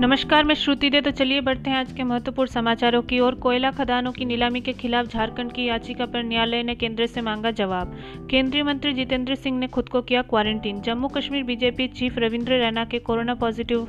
नमस्कार, मैं श्रुति दे। तो चलिए बढ़ते हैं आज के महत्वपूर्ण समाचारों की ओर। कोयला खदानों की नीलामी के खिलाफ झारखंड की याचिका पर न्यायालय ने केंद्र से मांगा जवाब। केंद्रीय मंत्री जितेंद्र सिंह ने खुद को किया quarantine. Jammu Kashmir BJP chief Ravindra Raina के कोरोना पॉजिटिव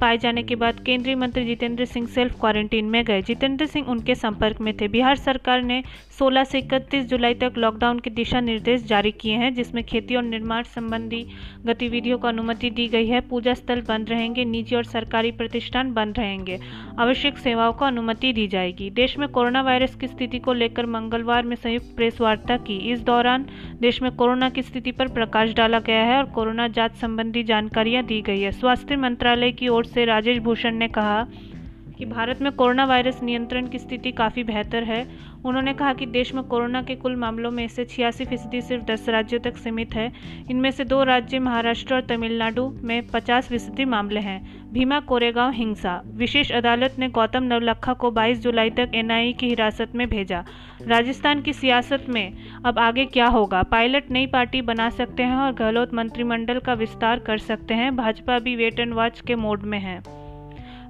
पाए जाने के बाद केंद्रीय मंत्री जितेंद्र सिंह सेल्फ क्वारंटीन में गए। जितेंद्र सिंह उनके संपर्क में थे। बिहार सरकार ने 16 से 31 जुलाई तक लॉकडाउन के दिशा निर्देश जारी किए हैं, जिसमें खेती और निर्माण संबंधी गतिविधियों को अनुमति दी गई है। पूजा स्थल बंद रहेंगे। निजी और सरकारी प्रतिष्ठान बंद रहेंगे। आवश्यक सेवाओं को अनुमति दी जाएगी। देश में कोरोना वायरस की स्थिति को लेकर मंगलवार में संयुक्त प्रेस वार्ता की। इस दौरान देश में कोरोना की स्थिति पर प्रकाश डाला गया है और कोरोना जाँच संबंधी जानकारियाँ दी गई है। स्वास्थ्य मंत्रालय की ओर से राजेश भूषण ने कहा कि भारत में कोरोना वायरस नियंत्रण की स्थिति काफ़ी बेहतर है। उन्होंने कहा कि देश में कोरोना के कुल मामलों में से छियासी फ़ीसदी सिर्फ़ दस राज्यों तक सीमित है। इनमें से दो राज्य महाराष्ट्र और तमिलनाडु में पचास फ़ीसदी मामले हैं। भीमा कोरेगांव हिंसा। विशेष अदालत ने गौतम नवलखा को 22 जुलाई तक एनआईए की हिरासत में भेजा। राजस्थान की सियासत में अब आगे क्या होगा? पायलट नई पार्टी बना सकते हैं और गहलोत मंत्रिमंडल का विस्तार कर सकते हैं। भाजपा भी वेट एंड वॉच के मोड में है।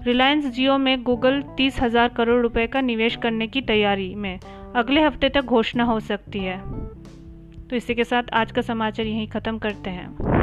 रिलायंस जियो में गूगल तीस हज़ार करोड़ रुपए का निवेश करने की तैयारी में अगले हफ़्ते तक घोषणा हो सकती है। तो इसी के साथ आज का समाचार यहीं ख़त्म करते हैं।